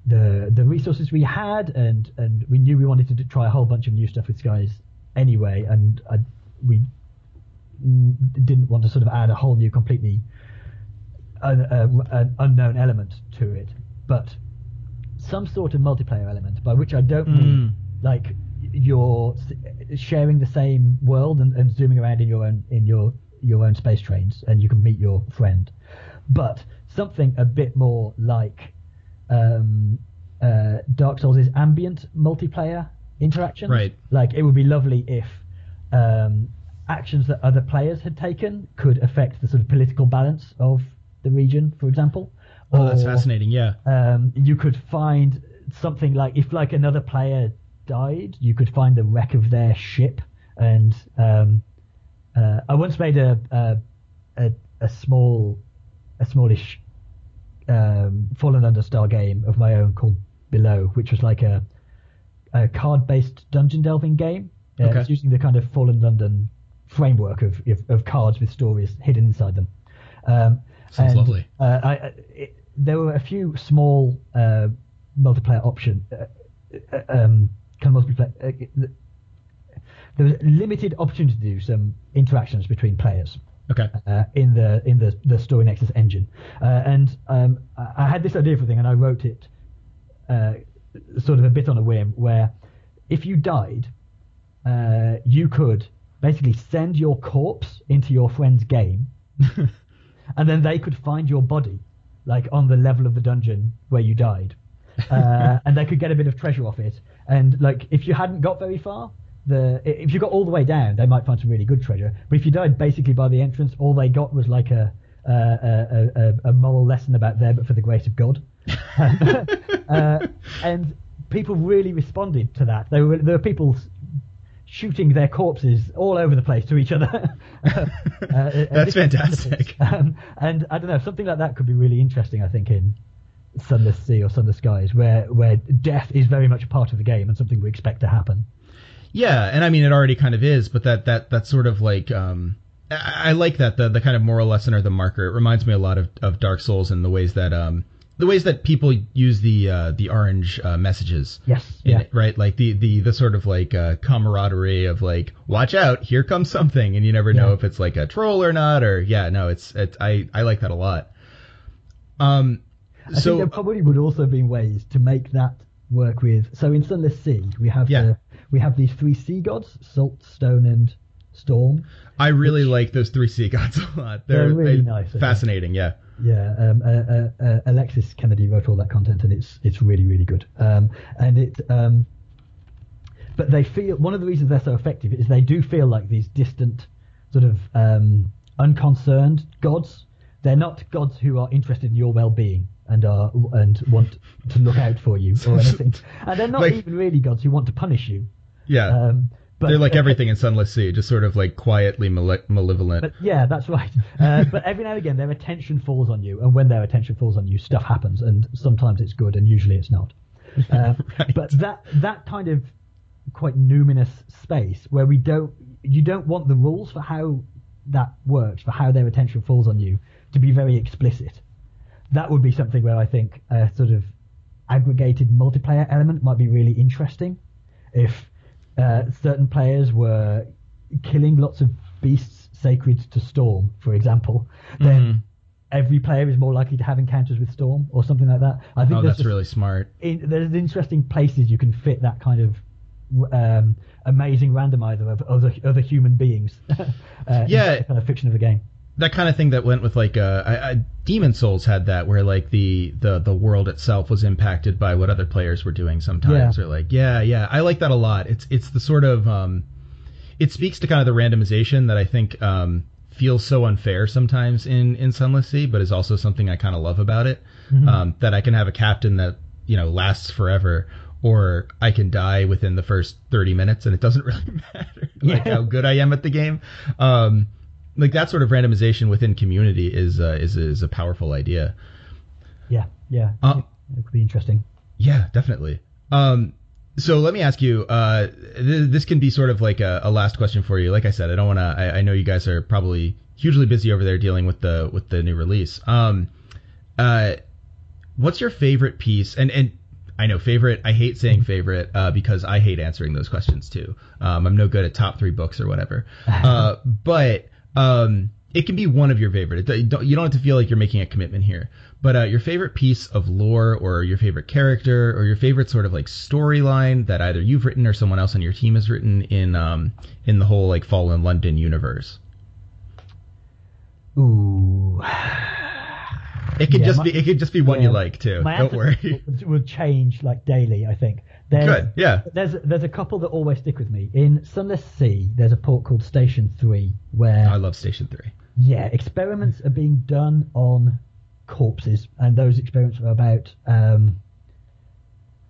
Speaker 2: the the resources we had and and we knew we wanted to try a whole bunch of new stuff with Skies anyway and I, we didn't want to sort of add a whole new completely un, uh, an unknown element to it but some sort of multiplayer element by which I don't mean
Speaker 1: Mm.
Speaker 2: like you're sharing the same world and, and zooming around in your own in your your own space trains and you can meet your friend but something a bit more like um, uh, Dark Souls ambient multiplayer interactions
Speaker 1: Right.
Speaker 2: like it would be lovely if um, actions that other players had taken could affect the sort of political balance of the region for example
Speaker 1: oh, that's fascinating. Yeah.
Speaker 2: um, you could find something like if like another player died, you could find the wreck of their ship. And um, uh, I once made a a, a, a small a smallish um, Fallen Under Star game of my own called Below, which was like a a card based dungeon delving game. Uh,
Speaker 1: Okay.
Speaker 2: It's using the kind of Fallen London framework of, of, of cards with stories hidden inside them. Um,
Speaker 1: Sounds
Speaker 2: and,
Speaker 1: lovely.
Speaker 2: Uh, I, it, there were a few small uh, multiplayer option, uh, uh, um, kind of multiplayer. Uh, there was limited opportunity to do some interactions between players
Speaker 1: Okay.
Speaker 2: uh, in the in the the StoryNexus engine, uh, and um, I I had this idea for a thing, and I wrote it uh, sort of a bit on a whim, where if you died, uh, you could basically send your corpse into your friend's game, and then they could find your body, like on the level of the dungeon where you died, uh, and they could get a bit of treasure off it. And like, if you hadn't got very far, the if you got all the way down, they might find some really good treasure. But if you died basically by the entrance, all they got was like a a, a, a, a moral lesson about there, but for the grace of God. uh, and people really responded to that. There were there were people shooting their corpses all over the place to each other. Uh, uh,
Speaker 1: That's fantastic.
Speaker 2: Um, and I don't know, something like that could be really interesting. I think in Sunless Sea or Sunless Skies, where where death is very much a part of the game and something we expect to happen.
Speaker 1: Yeah, and I mean it already kind of is, but that that that sort of like um I, I like that the the kind of moral lesson or the marker. It reminds me a lot of, of Dark Souls and the ways that um the ways that people use the uh, the orange uh, messages.
Speaker 2: Yes, yeah.
Speaker 1: it, right? Like the, the, the sort of like uh, camaraderie of like, watch out, here comes something, and you never know if it's like a troll or not, or yeah, no, it's it's I I like that a lot. Um,
Speaker 2: I
Speaker 1: so
Speaker 2: think there probably would also have been ways to make that work with. So in Sunless Sea, we have
Speaker 1: Yeah.
Speaker 2: the, we have these three sea gods: Salt, Stone, and Storm.
Speaker 1: I really like those three sea gods a lot.
Speaker 2: They're really
Speaker 1: they-
Speaker 2: nice,
Speaker 1: fascinating. Yeah.
Speaker 2: Yeah, um, uh, uh, uh, Alexis Kennedy wrote all that content, and it's it's really really good. Um, and it, um, but they feel one of the reasons they're so effective is they do feel like these distant, sort of um, unconcerned gods. They're not gods who are interested in your well-being and are and want to look out for you or anything. And they're not
Speaker 1: Like-
Speaker 2: even really gods who want to punish you.
Speaker 1: Yeah.
Speaker 2: But
Speaker 1: They're like everything in Sunless Sea, just sort of like quietly male- malevolent.
Speaker 2: But yeah, that's right. Uh, but every now and again, their attention falls on you, and when their attention falls on you, stuff happens, and sometimes it's good, and usually it's not. Uh,
Speaker 1: Right.
Speaker 2: But that that kind of quite numinous space where we don't, you don't want the rules for how that works, for how their attention falls on you, to be very explicit. That would be something where I think a sort of aggregated multiplayer element might be really interesting. If uh, certain players were killing lots of beasts sacred to Storm, for example, then every player is more likely to have encounters with Storm or something like that. I think
Speaker 1: Oh, that's
Speaker 2: just-
Speaker 1: really smart.
Speaker 2: in, there's interesting places you can fit that kind of um, amazing randomizer of other other human beings. uh,
Speaker 1: Yeah.
Speaker 2: in the kind of fiction of the game.
Speaker 1: That kind of thing that went with like uh, I, I, Demon's Souls had that where like the, the the world itself was impacted by what other players were doing sometimes
Speaker 2: Yeah.
Speaker 1: or like yeah yeah I like that a lot it's it's the sort of um it speaks to kind of the randomization that I think um feels so unfair sometimes in in Sunless Sea but is also something I kind of love about it
Speaker 2: Mhm.
Speaker 1: um that I can have a captain that you know lasts forever or I can die within the first 30 minutes and it doesn't really matter like
Speaker 2: Yeah.
Speaker 1: how good I am at the game. Um, like that sort of randomization within community is uh, is is a powerful idea.
Speaker 2: Yeah, yeah,
Speaker 1: Uh,
Speaker 2: it could be interesting.
Speaker 1: Yeah, definitely. Um, so let me ask you. Uh, th- this can be sort of like a, a last question for you. Like I said, I don't want to. I, I know you guys are probably hugely busy over there dealing with the with the new release. Um, uh, what's your favorite piece? And and I know favorite. I hate saying favorite uh, because I hate answering those questions too. Um, I'm no good at top three books or whatever. Uh, but um, it can be one of your favorite. It- You don't, you don't have to feel like you're making a commitment here. But uh, your favorite piece of lore, or your favorite character, or your favorite sort of like storyline that either you've written or someone else on your team has written in um, in the whole like Fallen London universe.
Speaker 2: Ooh.
Speaker 1: It could
Speaker 2: Yeah,
Speaker 1: just
Speaker 2: my-
Speaker 1: be it could just be one you like too. Don't worry.
Speaker 2: Would, would change like daily. I think. There's,
Speaker 1: Good. Yeah.
Speaker 2: There's there's a couple that always stick with me. In Sunless Sea, there's a port called Station Three where
Speaker 1: I love Station Three.
Speaker 2: yeah, experiments are being done on corpses, and those experiments are about um,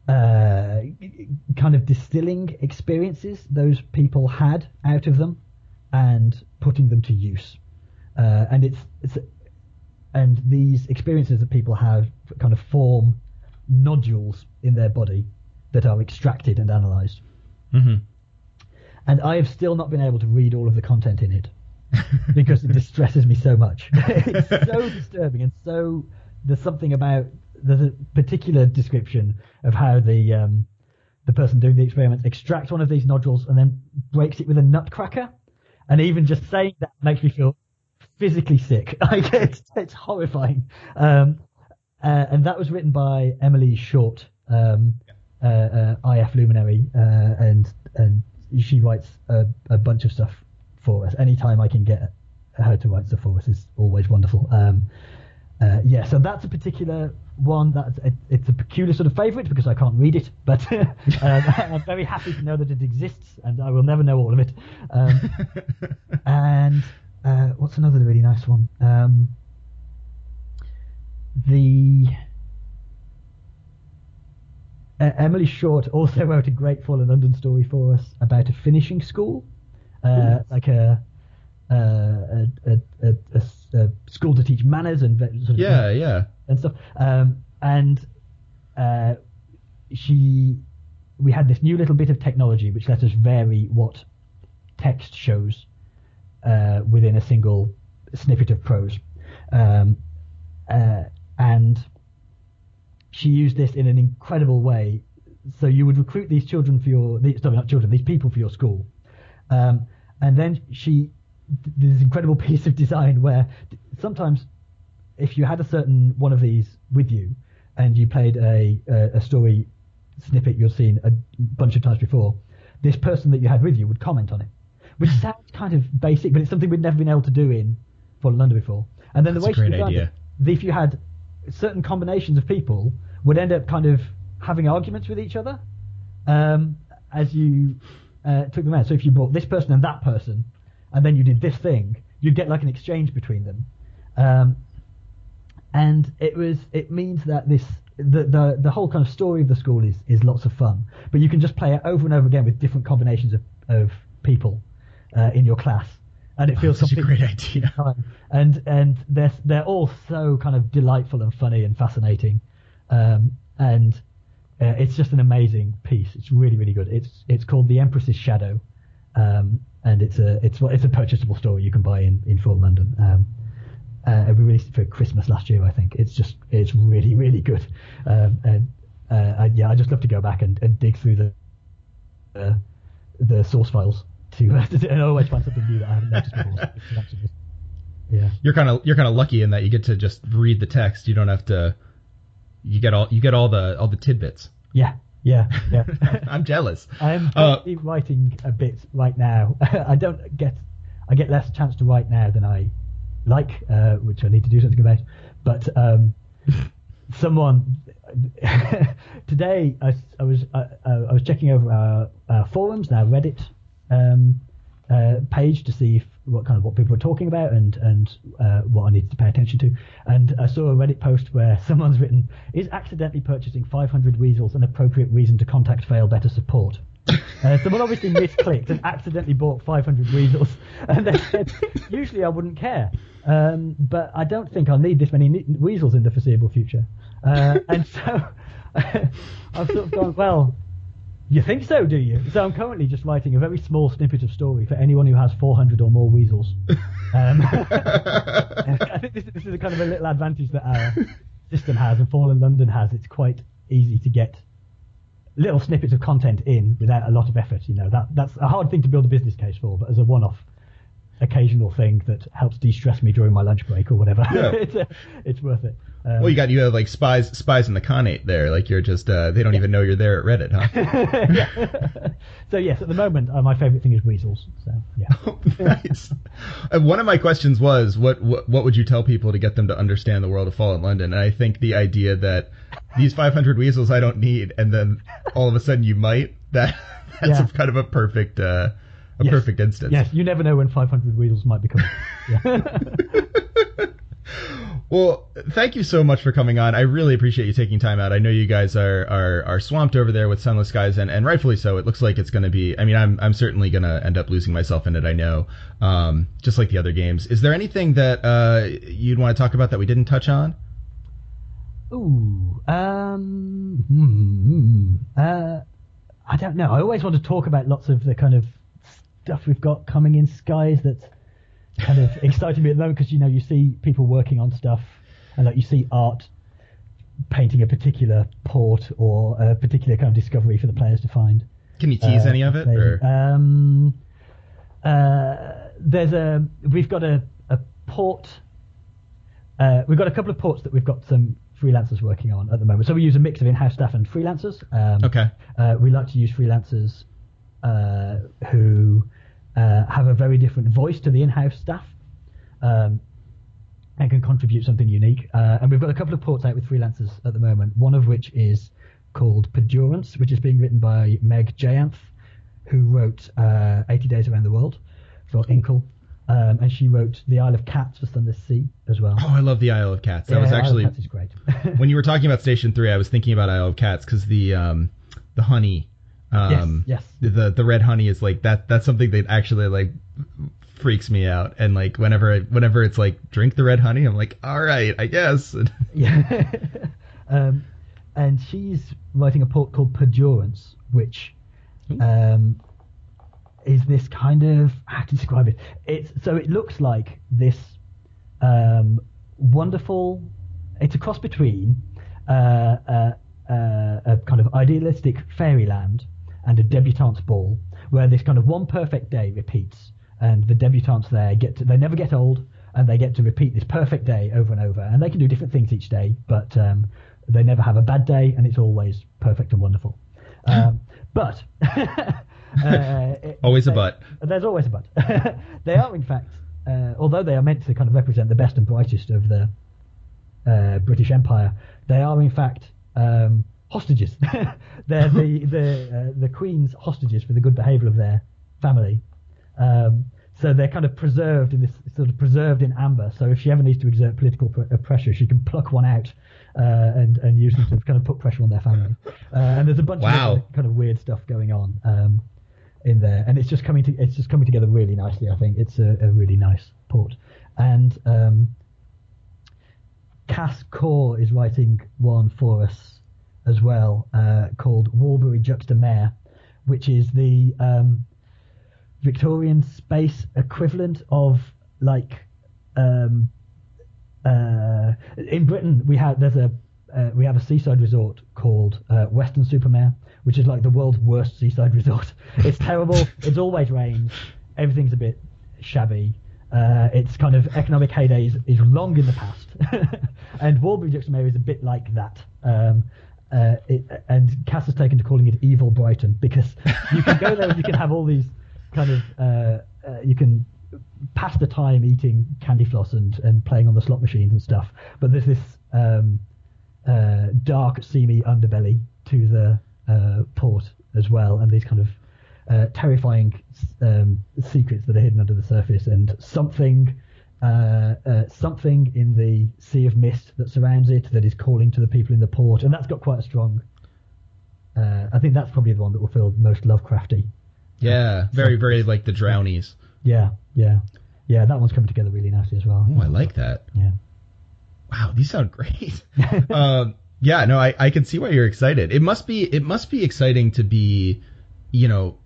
Speaker 2: uh, kind of distilling experiences those people had out of them and putting them to use. Uh, and it's, it's and these experiences that people have kind of form nodules in their body that are extracted and analysed.
Speaker 1: hmm
Speaker 2: And I have still not been able to read all of the content in it because it distresses me so much. it's so disturbing and so there's something about there's a particular description of how the um, the person doing the experiment extracts one of these nodules and then breaks it with a nutcracker, and even just saying that makes me feel physically sick. Like it's it's horrifying. Um, uh, and that was written by Emily Short, um, uh, IF luminary, uh, and and she writes a, a bunch of stuff for us. Anytime I can get her to write stuff for us is always wonderful. Um, uh, yeah, so that's a particular one. That's it, it's a peculiar sort of favourite because I can't read it, but um, I'm very happy to know that it exists, and I will never know all of it. Um, and uh, what's another really nice one? Um, the uh, Emily Short also wrote a great Fallen London story for us about a finishing school, uh, like a, uh, a, a, a, a school to teach manners and sort of
Speaker 1: yeah, yeah.
Speaker 2: and stuff. Um, and uh, she, we had this new little bit of technology which let us vary what text shows uh, within a single snippet of prose. Um, uh, and she used this in an incredible way. So you would recruit these children for your, these, sorry, not children, these people for your school. Um, and then she, did this incredible piece of design where sometimes if you had a certain one of these with you and you played a, a, a story snippet you've seen a bunch of times before, this person that you had with you would comment on it, which sounds kind of basic, but it's something we'd never been able to do in Fallen London before. And then
Speaker 1: That's
Speaker 2: the way she
Speaker 1: great
Speaker 2: designed
Speaker 1: idea.
Speaker 2: it, if you had certain combinations of people, would end up kind of having arguments with each other um, as you uh, took them out. So if you brought this person and that person, and then you did this thing, you'd get like an exchange between them. Um, and it was it means that this the, the the whole kind of story of the school is is lots of fun, but you can just play it over and over again with different combinations of of people uh, in your class, and it feels
Speaker 1: Such a great idea.
Speaker 2: And and they're they're all so kind of delightful and funny and fascinating, um, and uh, it's just an amazing piece. It's really really good. It's it's called The Empress's Shadow, um, and it's a it's it's a purchasable story you can buy in in Fallen London. Um, uh, we released it for Christmas last year, I think. It's just it's really really good, um, and uh, I, yeah, I just love to go back and, and dig through the uh, the source files to, uh, to and always find something new that I haven't noticed before. Yeah.
Speaker 1: You're kind of you're kind of lucky in that you get to just read the text. You don't have to. You get all you get all the all the tidbits.
Speaker 2: Yeah. Yeah. Yeah.
Speaker 1: I'm jealous.
Speaker 2: I'm
Speaker 1: Uh,
Speaker 2: writing a bit right now. I don't get, I get less chance to write now than I like, uh, which I need to do something about. But um, someone today, I, I was uh, uh, I was checking over our, our forums, our Reddit um, uh, page to see if, what kind of what people were talking about and and uh, what I needed to pay attention to. And I saw a Reddit post where someone's written, "Is accidentally purchasing 500 weasels an appropriate reason to contact Failbetter support?" Uh, someone obviously misclicked and accidentally bought 500 weasels, and they said, "Usually I wouldn't care, um, but I don't think I'll need this many ne- weasels in the foreseeable future." Uh, and so I've sort of gone, well. You think so, do you? So I'm currently just writing a very small snippet of story for anyone who has 400 or more weasels. Um, I think this, this is a kind of a little advantage that our system has and Fallen London has. It's quite easy to get little snippets of content in without a lot of effort. You know that that's a hard thing to build a business case for, but as a one-off, occasional thing that helps de-stress me during my lunch break or whatever,
Speaker 1: Yeah.
Speaker 2: it's uh it's worth it. Um,
Speaker 1: Well, you got you have like spies spies in the Khanate there. Like you're just uh, they don't even know you're there at Reddit, huh?
Speaker 2: yeah. so yes, at the moment, uh, my favourite thing is weasels. So yeah.
Speaker 1: nice. And one of my questions was, what, what what would you tell people to get them to understand the world of Fallen London? And I think the idea that these 500 weasels I don't need, and then all of a sudden you might, that that's
Speaker 2: Yeah.
Speaker 1: a kind of a perfect uh, a
Speaker 2: Yes.
Speaker 1: perfect instance.
Speaker 2: Yes, you never know when 500 weasels might become. Yeah.
Speaker 1: Well, thank you so much for coming on. I really appreciate you taking time out. I know you guys are are, are swamped over there with Sunless Skies, and, and rightfully so. It looks like it's going to be. I mean, I'm I'm certainly going to end up losing myself in it. I know, um, just like the other games. Is there anything that uh, you'd want to talk about that we didn't touch on?
Speaker 2: Ooh, um, hmm, uh, I don't know. I always want to talk about lots of the kind of stuff we've got coming in skies that's kind of exciting me at the moment because you know you see people working on stuff and like you see art painting a particular port or a particular kind of discovery for the players to find.
Speaker 1: Can you tease
Speaker 2: Uh,
Speaker 1: any of it? Or?
Speaker 2: Um, uh, there's a we've got a, a port. Uh, we've got a couple of ports that we've got some freelancers working on at the moment. So we use a mix of in-house staff and freelancers. Um,
Speaker 1: Okay.
Speaker 2: Uh, we like to use freelancers uh, who uh, have a very different voice to the in-house staff. Um, and can contribute something unique. Uh, and we've got a couple of ports out with freelancers at the moment. One of which is called Perdurance, which is being written by Meg Jayanth, who wrote uh, 80 Days Around the World for Inkle. Um, and she wrote The Isle of Cats for Sunless Sea as well.
Speaker 1: Oh, I love the Isle of Cats. That
Speaker 2: Yeah,
Speaker 1: was
Speaker 2: Isle of
Speaker 1: actually
Speaker 2: Cats is great.
Speaker 1: when you were talking about Station Three. I was thinking about Isle of Cats because the um, the honey. Um,
Speaker 2: yes.
Speaker 1: the the red honey is like that that's something that actually like freaks me out and like whenever it, whenever it's like drink the red honey i'm like all right i guess
Speaker 2: Yeah. um, and she's writing a port called Perdurance, which um, is this kind of how to describe it. It's so it looks like this um, wonderful. It's a cross between uh, uh, uh, a kind of idealistic fairyland and a debutante's ball, where this kind of one perfect day repeats, and the debutantes there get to, they never get old, and they get to repeat this perfect day over and over, and they can do different things each day, but um, they never have a bad day, and it's always perfect and wonderful. Um, but uh, it-
Speaker 1: Always a but.
Speaker 2: There's always a but. they are, in fact, uh, although they are meant to kind of represent the best and brightest of the uh, British Empire, they are in fact um, hostages. They're the the uh, the Queen's hostages for the good behaviour of their family. Um, so they're kind of preserved in this sort of preserved in amber. So if she ever needs to exert political pr- uh, pressure, she can pluck one out uh, and and use them to kind of put pressure on their family. Uh, and there's a bunch
Speaker 1: Wow.
Speaker 2: of kind of weird stuff going on. Um, in there, and it's just coming to it's just coming together really nicely. I think it's a, a really nice port, and um, Cass Khaw is writing one for us as well uh, called Worlebury-juxta-Mare, which is the um, Victorian space equivalent of like um, uh, in Britain we have there's a uh, we have a seaside resort called uh, Weston-super-Mare, which is like the world's worst seaside resort. It's terrible. it's always rains. Everything's a bit shabby. Uh, its kind of economic heyday is, is long in the past, and Worlebury-juxta-Mare is a bit like that. Um, uh, it, and Cass has taken to calling it Evil Brighton because you can go there and you can have all these kind of uh, uh, you can pass the time eating candy floss and, and playing on the slot machines and stuff. But there's this um, uh, dark, seamy underbelly to the uh, port as well, and these kind of terrifying um, secrets that are hidden under the surface, and something. Uh, uh, something in the sea of mist that surrounds it that is calling to the people in the port, and that's got quite a strong. Uh, I think that's probably the one that will feel most Lovecrafty.
Speaker 1: Yeah, very, very like the Drownies.
Speaker 2: Yeah, yeah, yeah. That one's coming together really nicely as well.
Speaker 1: Oh, I like that.
Speaker 2: Yeah.
Speaker 1: Wow, these sound great. um, yeah, no, I, I can see why you're excited. It must be it must be exciting to be, you know,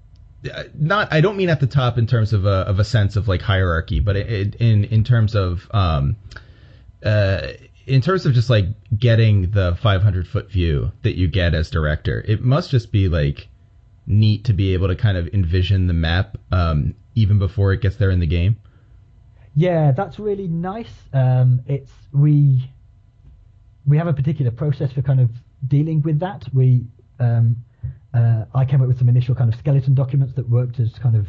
Speaker 1: not I don't mean at the top in terms of a of a sense of like hierarchy, but it, in in terms of um, uh, in terms of just like getting the 500 foot view that you get as director, it must just be like neat to be able to kind of envision the map um, even before it gets there in the game.
Speaker 2: Yeah, that's really nice. Um, it's we we have a particular process for kind of dealing with that. We um, uh, I came up with some initial kind of skeleton documents that worked as kind of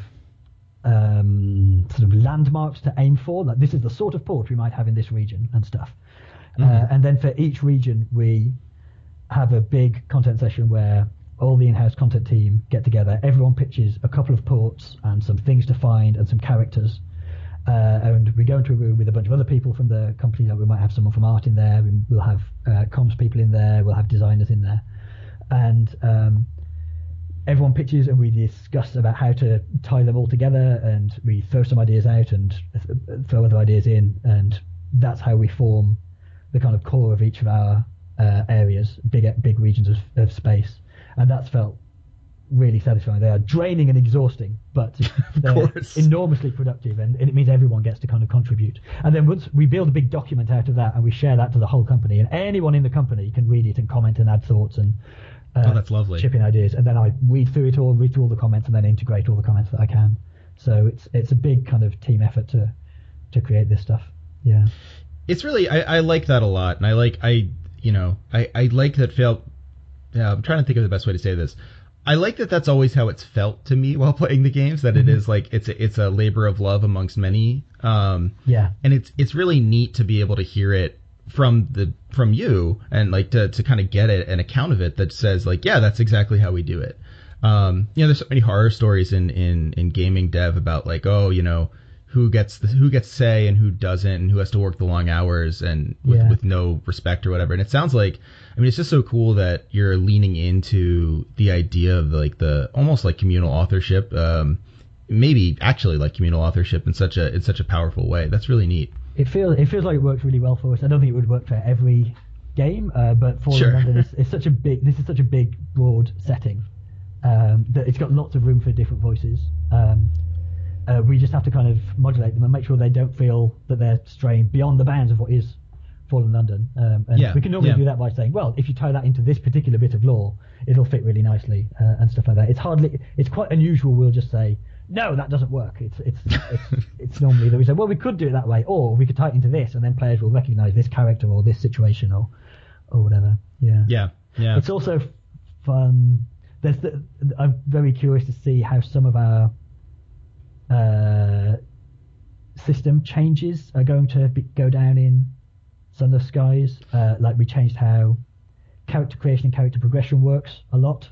Speaker 2: um, sort of landmarks to aim for. Like this is the sort of port we might have in this region and stuff. Uh, mm-hmm. Uh, and then for each region, we have a big content session where all the in-house content team get together. Everyone pitches a couple of ports and some things to find and some characters. Uh, and we go into a room with a bunch of other people from the company. Like we might have someone from art in there. We'll have uh, comms people in there. We'll have designers in there, and um, everyone pitches and we discuss about how to tie them all together and we throw some ideas out and throw other ideas in and that's how we form the kind of core of each of our uh, areas big big regions of, of space. And that's felt really satisfying. They are draining and exhausting but they're enormously productive and, and, it means everyone gets to kind of contribute. And then once we build a big document out of that and we share that to the whole company and anyone in the company can read it and comment and add thoughts and
Speaker 1: uh, oh, that's lovely.
Speaker 2: Chipping ideas, and then I weed through it all, read through all the comments, and then integrate all the comments that I can. So it's it's a big kind of team effort to to create this stuff. Yeah.
Speaker 1: It's really I, I like that a lot, and I like I you know I I like that felt. Yeah, I'm trying to think of the best way to say this. I like that that's always how it's felt to me while playing the games. That mm-hmm. it is like it's a, it's a labor of love amongst many. Um,
Speaker 2: yeah.
Speaker 1: And it's it's really neat to be able to hear it from the from you and like to to kind of get it an account of it that says like yeah that's exactly how we do it. Um you know there's so many horror stories in in in gaming dev about like oh you know who gets the, who gets say and who doesn't and who has to work the long hours and with, yeah. with no respect or whatever. And it sounds like i mean it's just so cool that you're leaning into the idea of like the almost like communal authorship um maybe actually like communal authorship in such a in such a powerful way. That's really neat
Speaker 2: it feels it feels like it works really well for us. I don't think it would work for every game, uh, but for
Speaker 1: sure.
Speaker 2: London, it's, it's, such a big. This is such a big, broad setting um, that it's got lots of room for different voices. Um, uh, we just have to kind of modulate them and make sure they don't feel that they're straying beyond the bounds of what is Fallen London. Um, and
Speaker 1: yeah,
Speaker 2: we can normally
Speaker 1: yeah.
Speaker 2: do that by saying, well, if you tie that into this particular bit of lore, it'll fit really nicely uh, and stuff like that. It's hardly, it's quite unusual. We'll just say, no, that doesn't work. It's it's it's, it's normally that we say, well, we could do it that way, or we could tie it into this, and then players will recognise this character or this situation or or whatever. Yeah.
Speaker 1: Yeah. Yeah.
Speaker 2: It's also fun. There's the, I'm very curious to see how some of our uh, system changes are going to be, go down in Sun Sunless Skies. Uh, like we changed how character creation and character progression works a lot.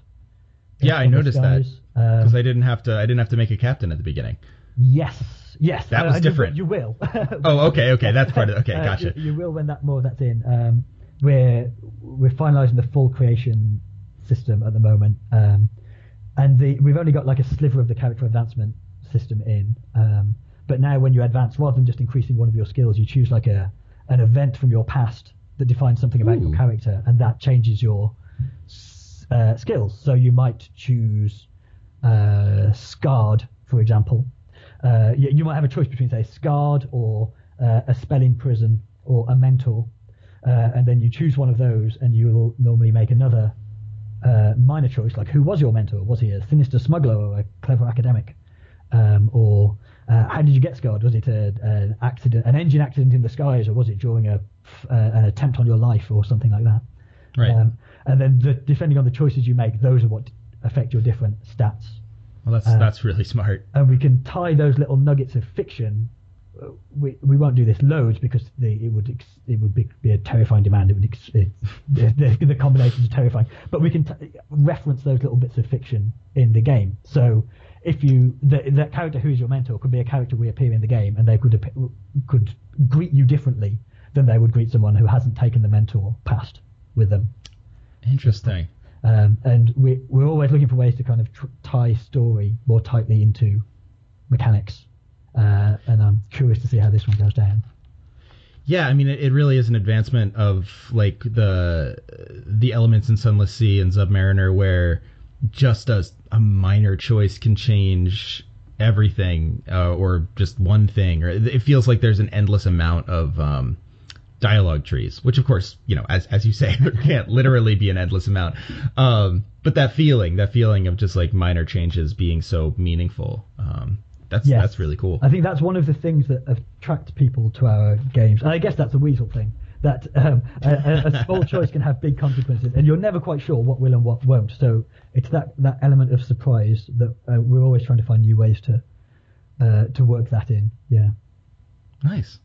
Speaker 1: Yeah, I noticed that because uh, I didn't have to. I didn't have to make a captain at the beginning.
Speaker 2: Yes, yes.
Speaker 1: That was uh, different.
Speaker 2: You, will.
Speaker 1: oh, okay, okay. That's part of. Okay, uh, gotcha.
Speaker 2: You, you, will when that more of that's in. Um, we're we're finalising the full creation system at the moment, um, and the we've only got like a sliver of the character advancement system in. Um, but now, when you advance, rather than just increasing one of your skills, you choose like a an event from your past that defines something about Ooh. your character, and that changes your uh, skills. So you might choose uh, scarred, for example. Uh, you, you, might have a choice between, say, scarred or uh, a spelling prison or a mentor, uh, and then you choose one of those, and you will normally make another uh, minor choice, like who was your mentor? Was he a sinister smuggler or a clever academic, um, or uh, how did you get scarred? Was it a, an accident, an engine accident in the skies, or was it during a uh, an attempt on your life or something like that?
Speaker 1: Right.
Speaker 2: Um, and then the, depending on the choices you make, those are what affect your different stats.
Speaker 1: Well, that's
Speaker 2: Uh,
Speaker 1: that's really smart.
Speaker 2: And we can tie those little nuggets of fiction. uh, We, we won't do this loads because the, it would ex, it would be, be a terrifying demand. It would ex, it, the, the, the combinations are terrifying. But we can t- reference those little bits of fiction in the game. So if you the, that character who is your mentor could be a character we appear in the game, and they could could greet you differently than they would greet someone who hasn't taken the mentor past with them.
Speaker 1: Interesting.
Speaker 2: Um, and we, we're always looking for ways to kind of tr- tie story more tightly into mechanics. Uh, and I'm curious to see how this one goes down.
Speaker 1: Yeah, I mean, it, it really is an advancement of like the the elements in Sunless Sea and Zubmariner, where just a, a minor choice can change everything, uh, or just one thing, or it feels like there's an endless amount of um, dialogue trees, which of course, you know, as as you say, there can't literally be an endless amount. Um, but that feeling, that feeling of just like minor changes being so meaningful, um, that's
Speaker 2: Yes.
Speaker 1: that's really cool.
Speaker 2: I think that's one of the things that attract people to our games. And I guess that's a weasel thing. That um, a, a- small choice can have big consequences, and you're never quite sure what will and what won't. So it's that, that element of surprise that uh, we're always trying to find new ways to uh, to work that in. Yeah.
Speaker 1: Nice.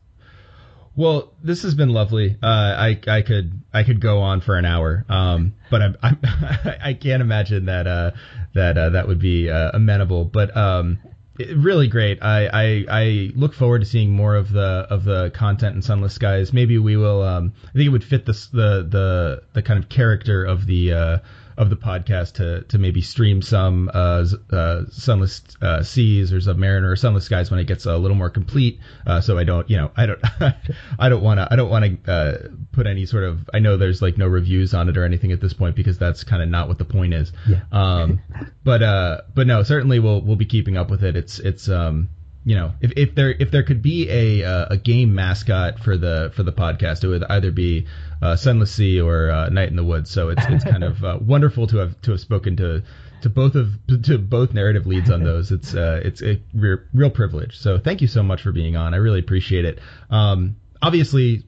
Speaker 1: Well, this has been lovely. Uh, I I could I could go on for an hour, um, but I'm, I'm I can't imagine that uh, that uh, that would be uh, amenable. But um, it- really great. I, I I look forward to seeing more of the of the content in Sunless Skies. Maybe we will. Um, I think it would fit this the the the kind of character of the uh, of the podcast to to maybe stream some uh, uh, Sunless uh, Seas or Zubmariner or Sunless Skies when it gets a little more complete. Uh, so I don't, you know, I don't, I don't want to, I don't want to uh, put any sort of. I know there's like no reviews on it or anything at this point because that's kind of not what the point is.
Speaker 2: Yeah.
Speaker 1: Um, but uh, but no, certainly we'll we'll be keeping up with it. It's it's um. You know, if, if there if there could be a uh, a game mascot for the for the podcast, it would either be uh, Sunless Sea or uh, Night in the Woods. So it's it's kind of uh, wonderful to have to have spoken to to both of to both narrative leads on those. It's uh, it's a real, real privilege. So thank you so much for being on. I really appreciate it. Um, obviously,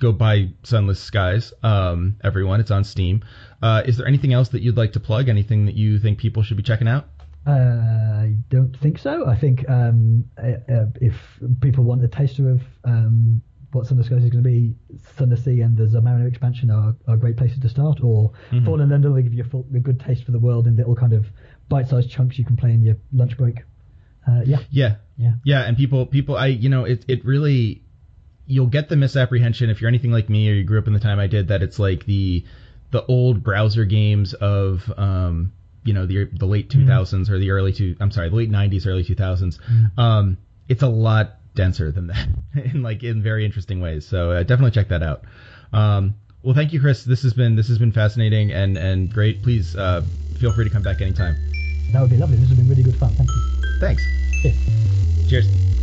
Speaker 1: go buy Sunless Skies. Um, everyone, it's on Steam. Uh, is there anything else that you'd like to plug? Anything that you think people should be checking out?
Speaker 2: Uh, I don't think so. I think um, uh, uh, if people want a taster of um, what Sunless Skies is going to be, Sunless Sea and the Zubmariner expansion are, are great places to start. Or
Speaker 1: Mhm.
Speaker 2: Fallen London will give you a, full, a good taste for the world in little kind of bite-sized chunks you can play in your lunch break. Uh, yeah,
Speaker 1: Yeah,
Speaker 2: yeah.
Speaker 1: yeah, and people, people, I, you know, it, it really, you'll get the misapprehension if you're anything like me or you grew up in the time I did that it's like the, the old browser games of, um, you know, the the late 2000s or the early two, I'm sorry, the late 90s, early 2000s. Um, it's a lot denser than that, in like in very interesting ways. So uh, definitely check that out. Um, well, thank you, Chris. This has been this has been fascinating and and great. Please uh, feel free to come back anytime.
Speaker 2: That would be lovely. This has been really good fun. Thank you.
Speaker 1: Thanks.
Speaker 2: Cheers.
Speaker 1: Cheers.